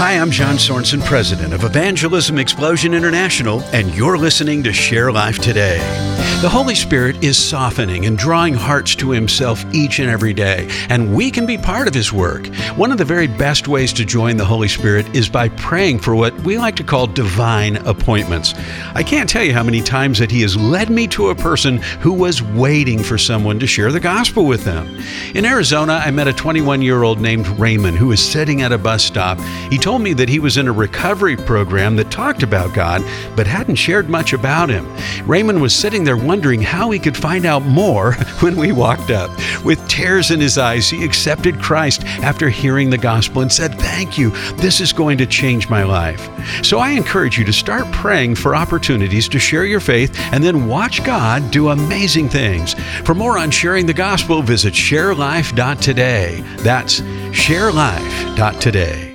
Hi, I'm John Sorensen, President of Evangelism Explosion International, and you're listening to Share Life Today. The Holy Spirit is softening and drawing hearts to Himself each and every day, and we can be part of His work. One of the very best ways to join the Holy Spirit is by praying for what we like to call divine appointments. I can't tell you how many times that He has led me to a person who was waiting for someone to share the gospel with them. In Arizona, I met a 21 year old named Raymond who was sitting at a bus stop. He told me that he was in a recovery program that talked about God, but hadn't shared much about Him. Raymond was sitting there wondering how he could find out more when we walked up. With tears in his eyes, he accepted Christ after hearing the gospel and said, Thank you. This is going to change my life. So I encourage you to start praying for opportunities to share your faith and then watch God do amazing things. For more on sharing the gospel, visit sharelife.today. That's sharelife.today.